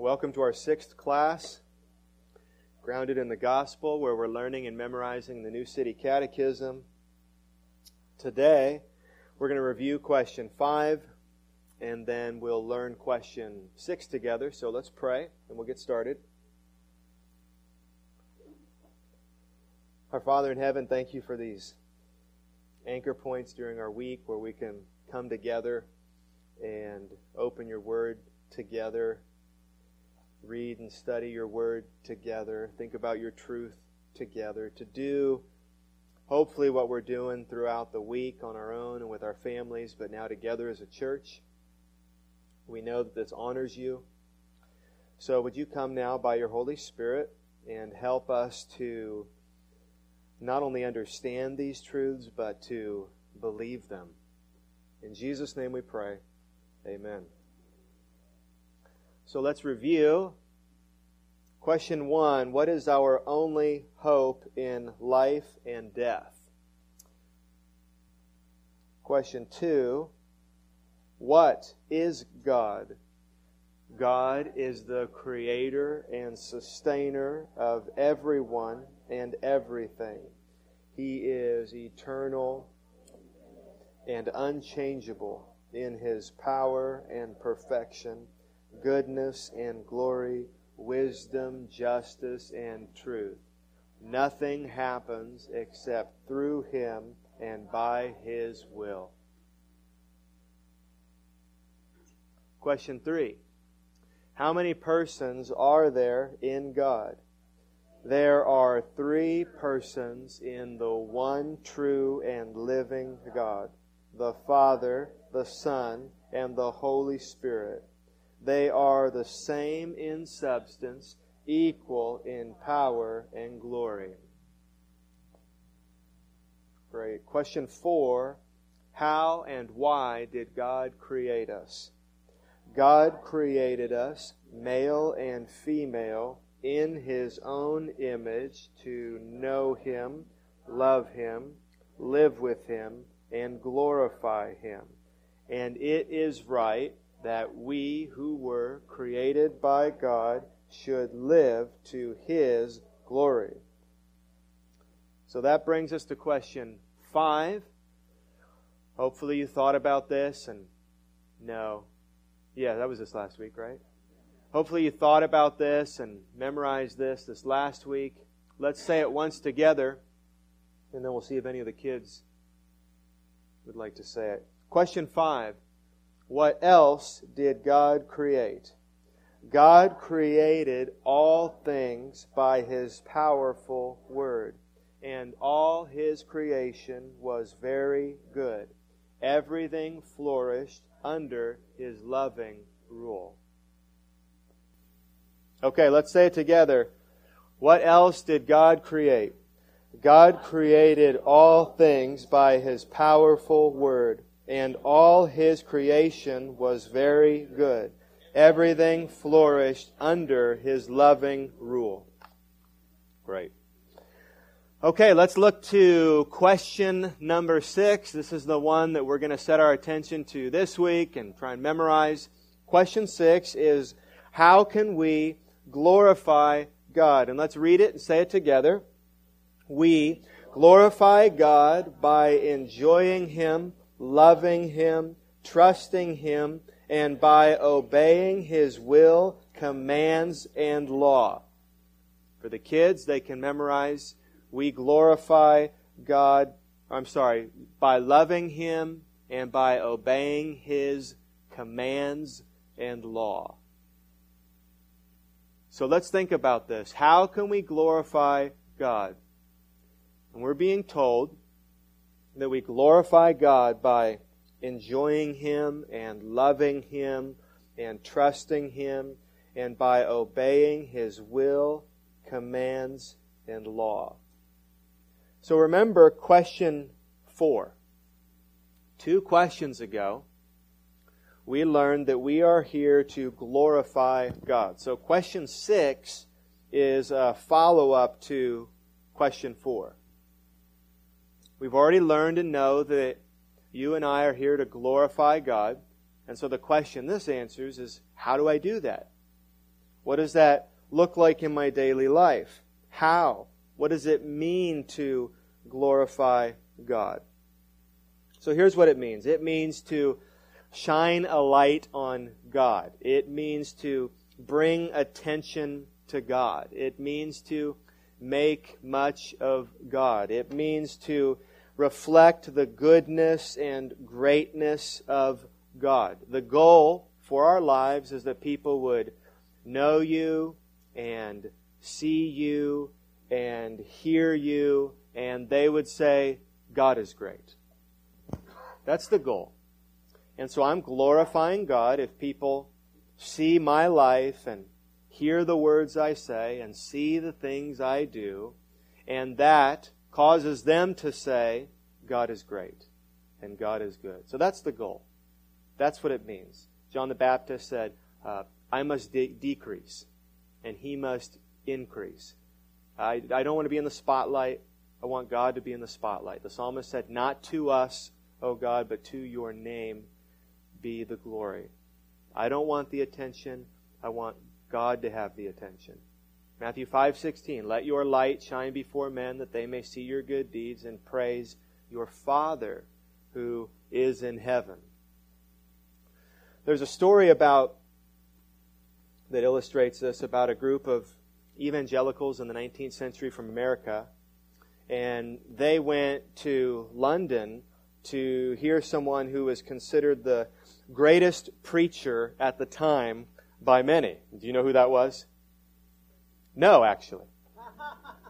Welcome to our sixth class, grounded in the gospel, where we're learning and memorizing the New City Catechism. Today, we're going to review question five, and then we'll learn question six together. So let's pray, and we'll get started. Our Father in heaven, thank you for these anchor points during our week where we can come together and open your word together read and study your word together, think about your truth together, to do hopefully what we're doing throughout the week on our own and with our families, but now together as a church. We know that this honors you. So would you come now by your Holy Spirit and help us to not only understand these truths, but to believe them. In Jesus' name we pray. Amen. So let's review. Question one What is our only hope in life and death? Question two What is God? God is the creator and sustainer of everyone and everything. He is eternal and unchangeable in his power and perfection goodness and glory, wisdom, justice, and truth. Nothing happens except through him and by his will. Question three How many persons are there in God? There are three persons in the one true and living God the Father, the Son, and the Holy Spirit they are the same in substance, equal in power and glory. Great. Question four How and why did God create us? God created us, male and female, in His own image to know Him, love Him, live with Him, and glorify Him. And it is right that we who were created by God should live to His glory. So that brings us to question five. Hopefully you thought about this and no. Yeah, that was this last week, right? Hopefully you thought about this and memorized this this last week. Let's say it once together and then we'll see if any of the kids would like to say it. Question five. What else did God create? God created all things by His powerful Word, and all His creation was very good. Everything flourished under His loving rule. Okay, let's say it together. What else did God create? God created all things by His powerful Word and all his creation was very good. Everything flourished under his loving rule. Great. Okay, let's look to question number six. This is the one that we're going to set our attention to this week and try and memorize. Question six is How can we glorify God? And let's read it and say it together. We glorify God by enjoying Him loving Him, trusting Him, and by obeying His will, commands, and law. For the kids, they can memorize, we glorify God, I'm sorry, by loving Him and by obeying His commands and law. So let's think about this. How can we glorify God? And we're being told that we glorify God by enjoying Him and loving Him and trusting Him and by obeying His will, commands, and law. So remember question four. Two questions ago, we learned that we are here to glorify God. So question six is a follow up to question four. We've already learned and know that you and I are here to glorify God. And so the question this answers is how do I do that? What does that look like in my daily life? How? What does it mean to glorify God? So here's what it means it means to shine a light on God, it means to bring attention to God, it means to make much of God, it means to reflect the goodness and greatness of God. The goal for our lives is that people would know you and see you and hear you, and they would say, God is great. That's the goal. And so I'm glorifying God if people see my life and hear the words I say and see the things I do, and that causes them to say, God is great and God is good. So that's the goal. That's what it means. John the Baptist said, uh, I must de- decrease and he must increase. I, I don't want to be in the spotlight. I want God to be in the spotlight. The psalmist said, Not to us, O God, but to your name be the glory. I don't want the attention. I want God to have the attention. Matthew 5:16 Let your light shine before men that they may see your good deeds and praise your Father who is in heaven. There's a story about that illustrates this about a group of evangelicals in the 19th century from America, and they went to London to hear someone who was considered the greatest preacher at the time by many. Do you know who that was? No, actually.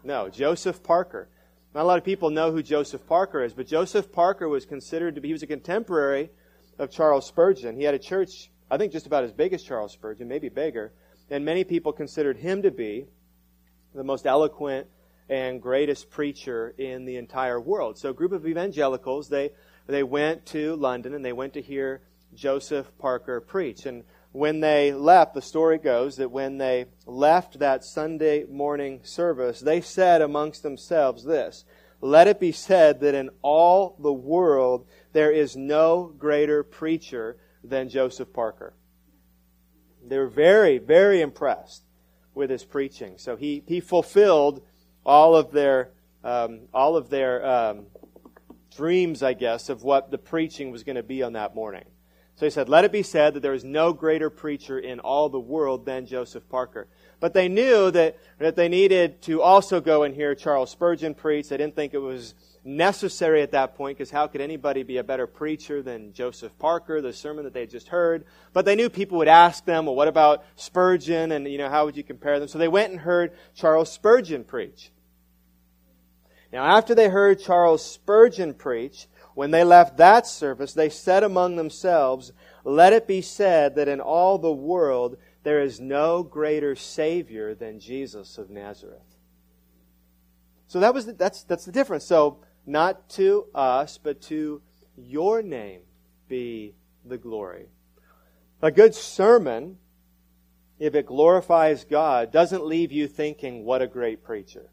No, Joseph Parker. Not a lot of people know who Joseph Parker is, but Joseph Parker was considered to be, he was a contemporary of Charles Spurgeon. He had a church, I think, just about as big as Charles Spurgeon, maybe bigger. And many people considered him to be the most eloquent and greatest preacher in the entire world. So a group of evangelicals, they, they went to London and they went to hear Joseph Parker preach. And when they left, the story goes that when they left that Sunday morning service, they said amongst themselves this Let it be said that in all the world there is no greater preacher than Joseph Parker. They were very, very impressed with his preaching. So he, he fulfilled all of their, um, all of their um, dreams, I guess, of what the preaching was going to be on that morning. So he said, Let it be said that there is no greater preacher in all the world than Joseph Parker. But they knew that, that they needed to also go and hear Charles Spurgeon preach. They didn't think it was necessary at that point because how could anybody be a better preacher than Joseph Parker, the sermon that they had just heard? But they knew people would ask them, well, what about Spurgeon? And, you know, how would you compare them? So they went and heard Charles Spurgeon preach. Now, after they heard Charles Spurgeon preach, when they left that service, they said among themselves, Let it be said that in all the world there is no greater Savior than Jesus of Nazareth. So that was the, that's that's the difference. So not to us, but to your name be the glory. A good sermon, if it glorifies God, doesn't leave you thinking, what a great preacher.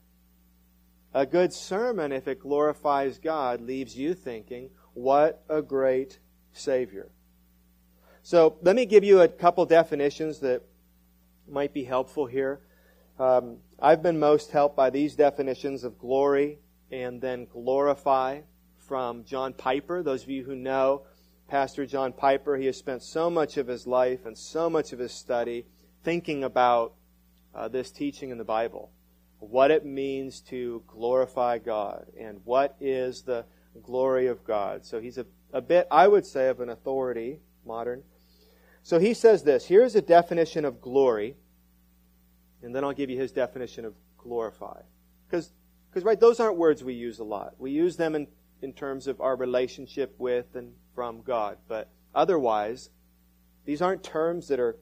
A good sermon, if it glorifies God, leaves you thinking, what a great Savior. So let me give you a couple definitions that might be helpful here. Um, I've been most helped by these definitions of glory and then glorify from John Piper. Those of you who know Pastor John Piper, he has spent so much of his life and so much of his study thinking about uh, this teaching in the Bible, what it means to glorify God, and what is the glory of God. So he's a, a bit, I would say, of an authority, modern. So he says this here's a definition of glory, and then I'll give you his definition of glorify. Because right, those aren't words we use a lot. We use them in, in terms of our relationship with and from God. But otherwise, these aren't terms that are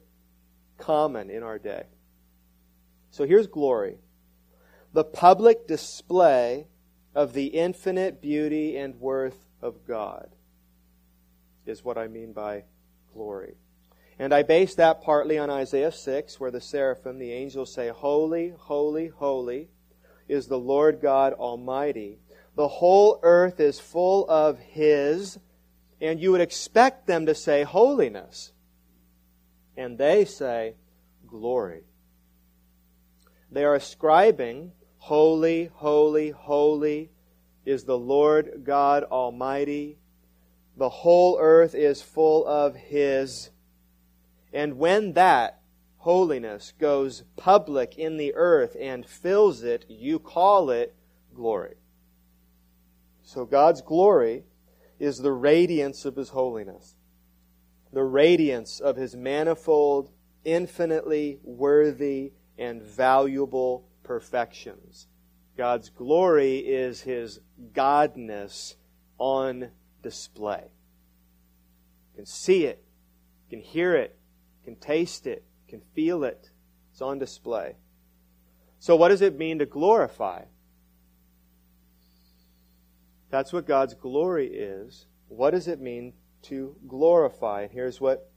common in our day. So here's glory the public display of the infinite beauty and worth of God is what I mean by glory. And I base that partly on Isaiah 6, where the seraphim, the angels, say, Holy, holy, holy is the Lord God Almighty. The whole earth is full of His, and you would expect them to say holiness. And they say glory. They are ascribing, Holy, holy, holy is the Lord God Almighty. The whole earth is full of His. And when that holiness goes public in the earth and fills it, you call it glory. So God's glory is the radiance of His holiness, the radiance of His manifold, infinitely worthy, and valuable perfections. God's glory is His Godness on display. You can see it, you can hear it, you can taste it, you can feel it. It's on display. So, what does it mean to glorify? That's what God's glory is. What does it mean to glorify? And here's what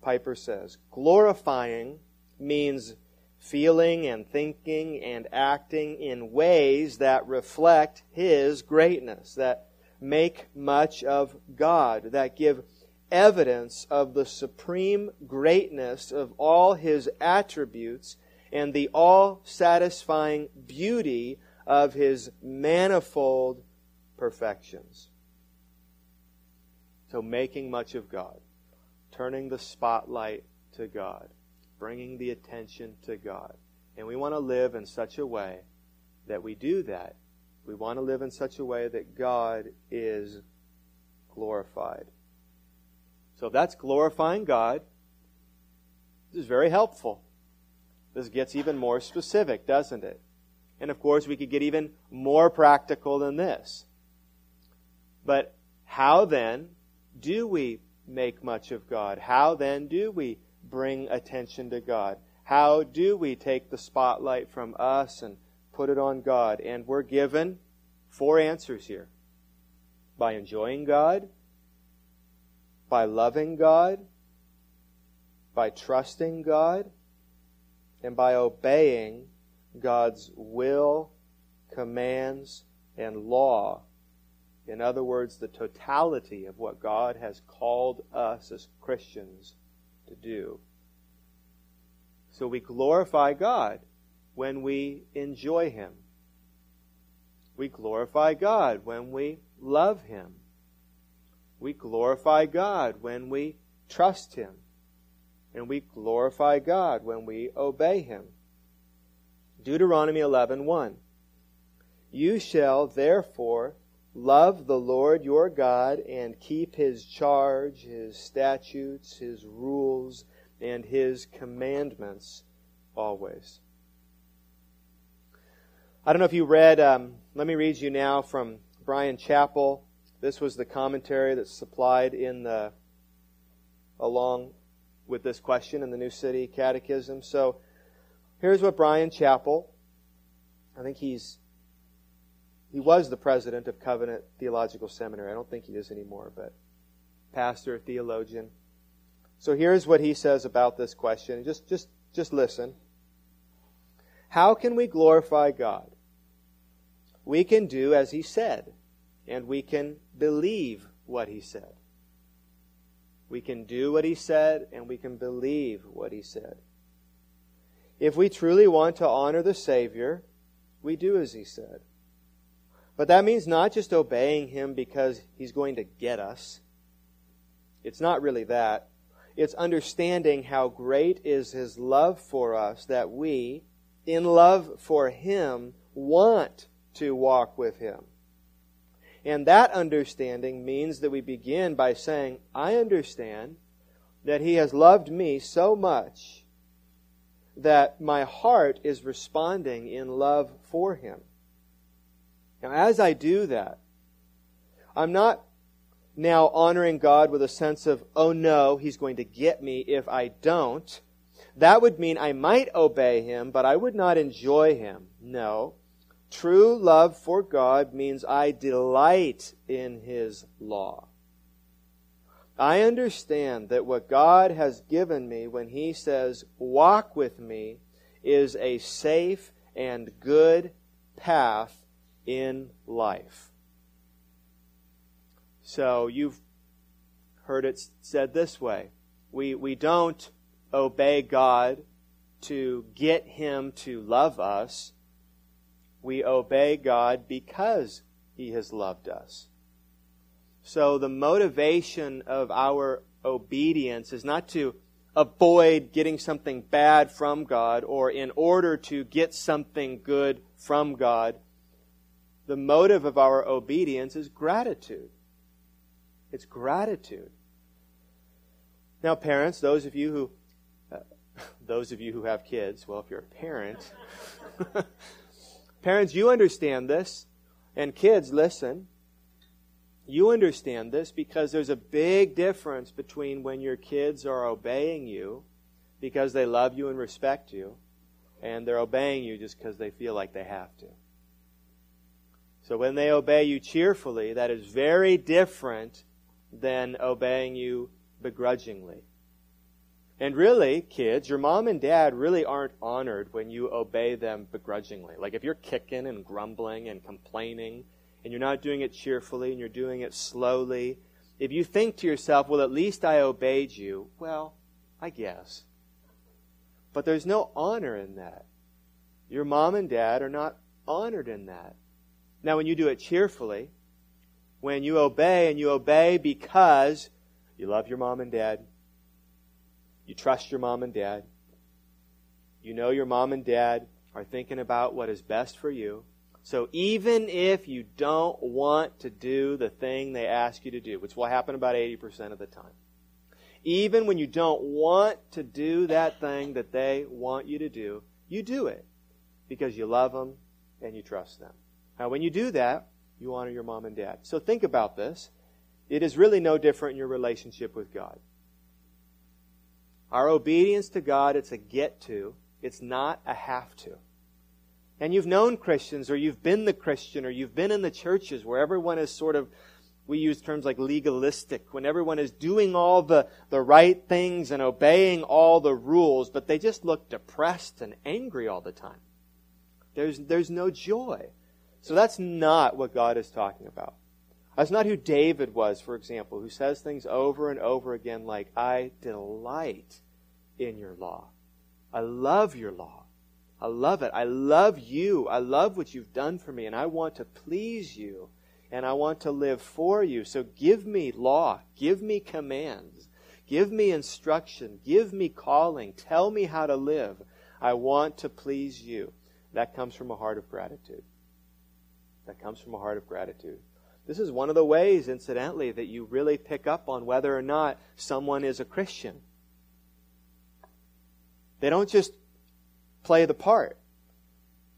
Piper says Glorifying means feeling and thinking and acting in ways that reflect His greatness, that make much of God, that give evidence of the supreme greatness of all his attributes and the all satisfying beauty of his manifold perfections. So, making much of God, turning the spotlight to God, bringing the attention to God. And we want to live in such a way that we do that. We want to live in such a way that God is glorified. So that's glorifying God, this is very helpful. This gets even more specific, doesn't it? And of course, we could get even more practical than this. But how then do we make much of God? How then do we bring attention to God? How do we take the spotlight from us and put it on God? And we're given four answers here by enjoying God, by loving God, by trusting God, and by obeying God's will, commands, and law. In other words, the totality of what God has called us as Christians to do. So we glorify God when we enjoy Him. We glorify God when we love Him. We glorify God when we trust Him. And we glorify God when we obey Him. Deuteronomy 11:1 You shall therefore love the Lord your God and keep his charge, his statutes, his rules, and his commandments always. I don't know if you read, um, let me read you now from Bryan Chapell this was the commentary that's supplied in the along with this question in the New City Catechism. So here's what Bryan Chapell, I think he's he was the president of Covenant Theological Seminary. I don't think he is anymore, but pastor, theologian. So here's what he says about this question. Just just just listen. How can we glorify God? We can do as he said and we can believe what he said. We can do what he said, and we can believe what he said. If we truly want to honor the Savior, we do as he said. But that means not just obeying him because he's going to get us. It's not really that. It's understanding how great is his love for us that we, in love for him, want to walk with him. And that understanding means that we begin by saying, I understand that He has loved me so much that my heart is responding in love for Him. Now, as I do that, I'm not now honoring God with a sense of, oh no, He's going to get me if I don't. That would mean I might obey Him, but I would not enjoy Him. No. True love for God means I delight in His law. I understand that what God has given me when He says, walk with me, is a safe and good path in life. So you've heard it said this way. We, we don't obey God to get Him to love us. We obey God because He has loved us. So the motivation of our obedience is not to avoid getting something bad from God or in order to get something good from God. The motive of our obedience is gratitude. It's gratitude. Now, parents, those of you who uh, those of you who have kids, well, if you're a parent, parents, you understand this, and kids, listen. You understand this because there's a big difference between when your kids are obeying you because they love you and respect you, and they're obeying you just because they feel like they have to. So when they obey you cheerfully, that is very different than obeying you begrudgingly. And really, kids, your mom and dad really aren't honored when you obey them begrudgingly. Like if you're kicking and grumbling and complaining and you're not doing it cheerfully and you're doing it slowly, if you think to yourself, well, at least I obeyed you, well, I guess. But there's no honor in that. Your mom and dad are not honored in that. Now, when you do it cheerfully, when you obey and you obey because you love your mom and dad, you trust your mom and dad, you know your mom and dad are thinking about what is best for you. So even if you don't want to do the thing they ask you to do, which will happen about 80% of the time, even when you don't want to do that thing that they want you to do, you do it because you love them and you trust them. Now, when you do that, you honor your mom and dad. So think about this. It is really no different in your relationship with God. Our obedience to God, it's a get to, it's not a have to. And you've known Christians, or you've been the Christian, or you've been in the churches where everyone is sort of, we use terms like legalistic, when everyone is doing all the, the right things and obeying all the rules, but they just look depressed and angry all the time. There's, there's no joy. So that's not what God is talking about. That's not who David was, for example, who says things over and over again like, I delight in your law. I love your law. I love it. I love you. I love what you've done for me, and I want to please you, and I want to live for you. So give me law. Give me commands. Give me instruction. Give me calling. Tell me how to live. I want to please you. That comes from a heart of gratitude that comes from a heart of gratitude. This is one of the ways, incidentally, that you really pick up on whether or not someone is a Christian. They don't just play the part,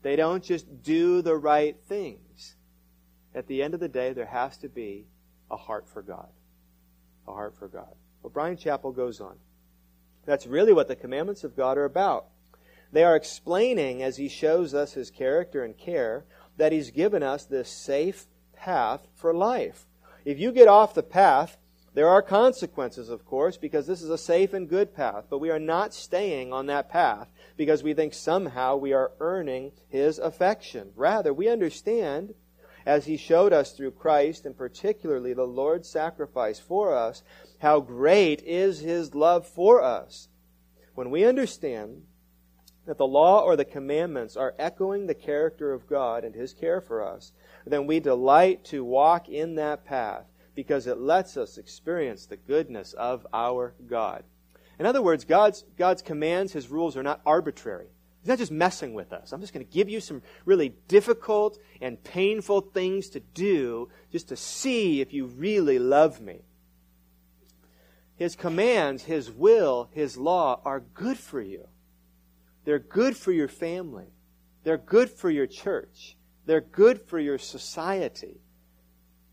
they don't just do the right things. At the end of the day, there has to be a heart for God. A heart for God. Well, Bryan Chapell goes on. That's really what the commandments of God are about. They are explaining, as he shows us his character and care, that He's given us this safe path for life. If you get off the path, there are consequences, of course, because this is a safe and good path, but we are not staying on that path because we think somehow we are earning His affection. Rather, we understand, as He showed us through Christ, and particularly the Lord's sacrifice for us, how great is His love for us. When we understand that the law or the commandments are echoing the character of God and His care for us, then we delight to walk in that path because it lets us experience the goodness of our God. In other words, God's, God's commands, His rules are not arbitrary. He's not just messing with us. I'm just going to give you some really difficult and painful things to do just to see if you really love me. His commands, His will, His law are good for you. They're good for your family. They're good for your church. They're good for your society.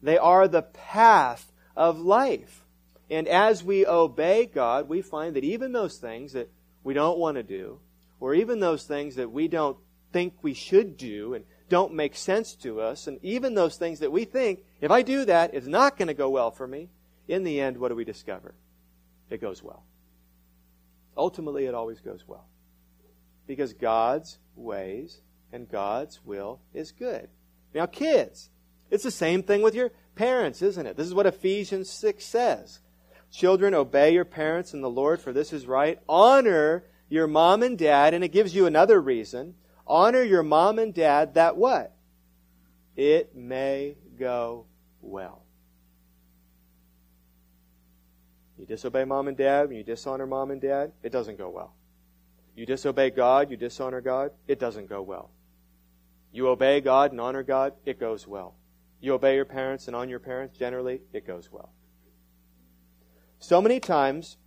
They are the path of life. And as we obey God, we find that even those things that we don't want to do, or even those things that we don't think we should do and don't make sense to us, and even those things that we think, if I do that, it's not going to go well for me, in the end, what do we discover? It goes well. Ultimately, it always goes well because God's ways and God's will is good. Now, kids, it's the same thing with your parents, isn't it? This is what Ephesians 6 says. Children, obey your parents in the Lord, for this is right. Honor your mom and dad, and it gives you another reason. Honor your mom and dad that what? It may go well. You disobey mom and dad, when you dishonor mom and dad, it doesn't go well. You disobey God, you dishonor God, it doesn't go well. You obey God and honor God, it goes well. You obey your parents and honor your parents, generally, it goes well. So many times,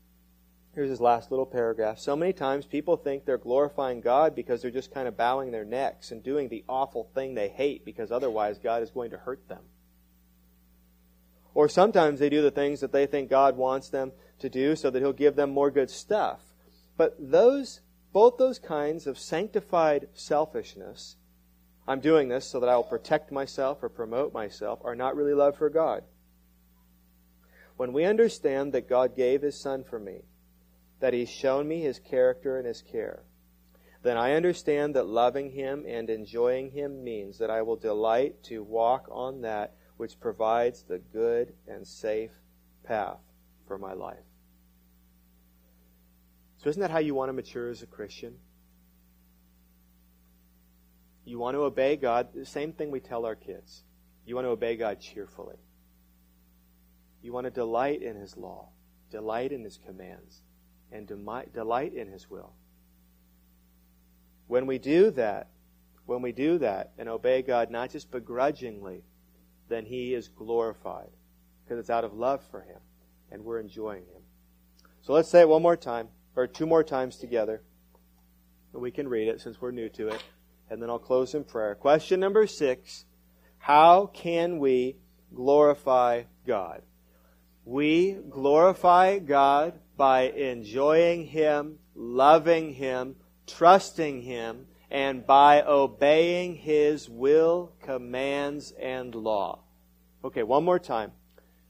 here's his last little paragraph. So many times people think they're glorifying God because they're just kind of bowing their necks and doing the awful thing they hate because otherwise God is going to hurt them. Or sometimes they do the things that they think God wants them to do so that He'll give them more good stuff. But those, both those kinds of sanctified selfishness, I'm doing this so that I will protect myself or promote myself, are not really love for God. When we understand that God gave His Son for me, that He's shown me His character and His care, then I understand that loving Him and enjoying Him means that I will delight to walk on that which provides the good and safe path for my life. So, isn't that how you want to mature as a Christian? You want to obey God, the same thing we tell our kids. You want to obey God cheerfully. You want to delight in His law, delight in His commands, and delight in His will. When we do that, when we do that and obey God not just begrudgingly, then he is glorified because it's out of love for him and we're enjoying him. So let's say it one more time, or two more times together. And we can read it since we're new to it. And then I'll close in prayer. Question number six How can we glorify God? We glorify God by enjoying Him, loving Him, trusting Him, and by obeying His will, commands, and law. Okay, one more time.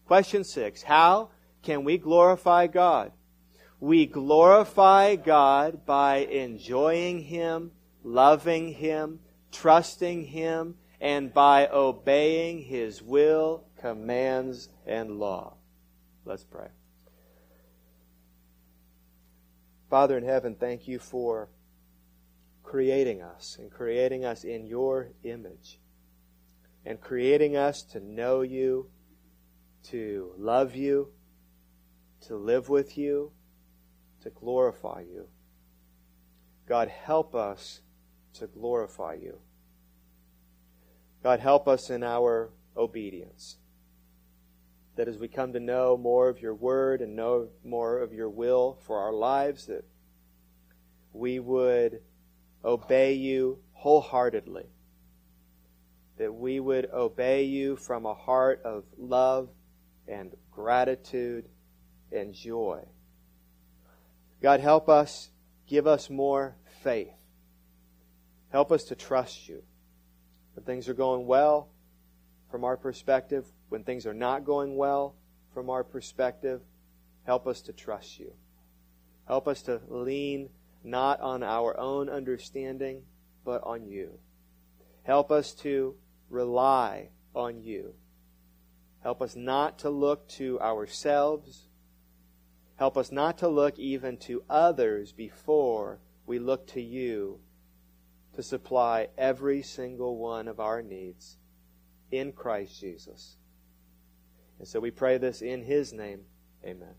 Question six How can we glorify God? We glorify God by enjoying Him, loving Him, trusting Him, and by obeying His will, commands, and law. Let's pray. Father in heaven, thank you for creating us and creating us in your image and creating us to know you, to love you, to live with you, to glorify you. God, help us to glorify you. God, help us in our obedience. That as we come to know more of your word and know more of your will for our lives, that we would obey you wholeheartedly. That we would obey you from a heart of love and gratitude and joy. God, help us, give us more faith. Help us to trust you. When things are going well, from our perspective, when things are not going well, from our perspective, help us to trust you. Help us to lean not on our own understanding, but on you. Help us to rely on you. Help us not to look to ourselves. Help us not to look even to others before we look to you to supply every single one of our needs in Christ Jesus. And so we pray this in His name. Amen.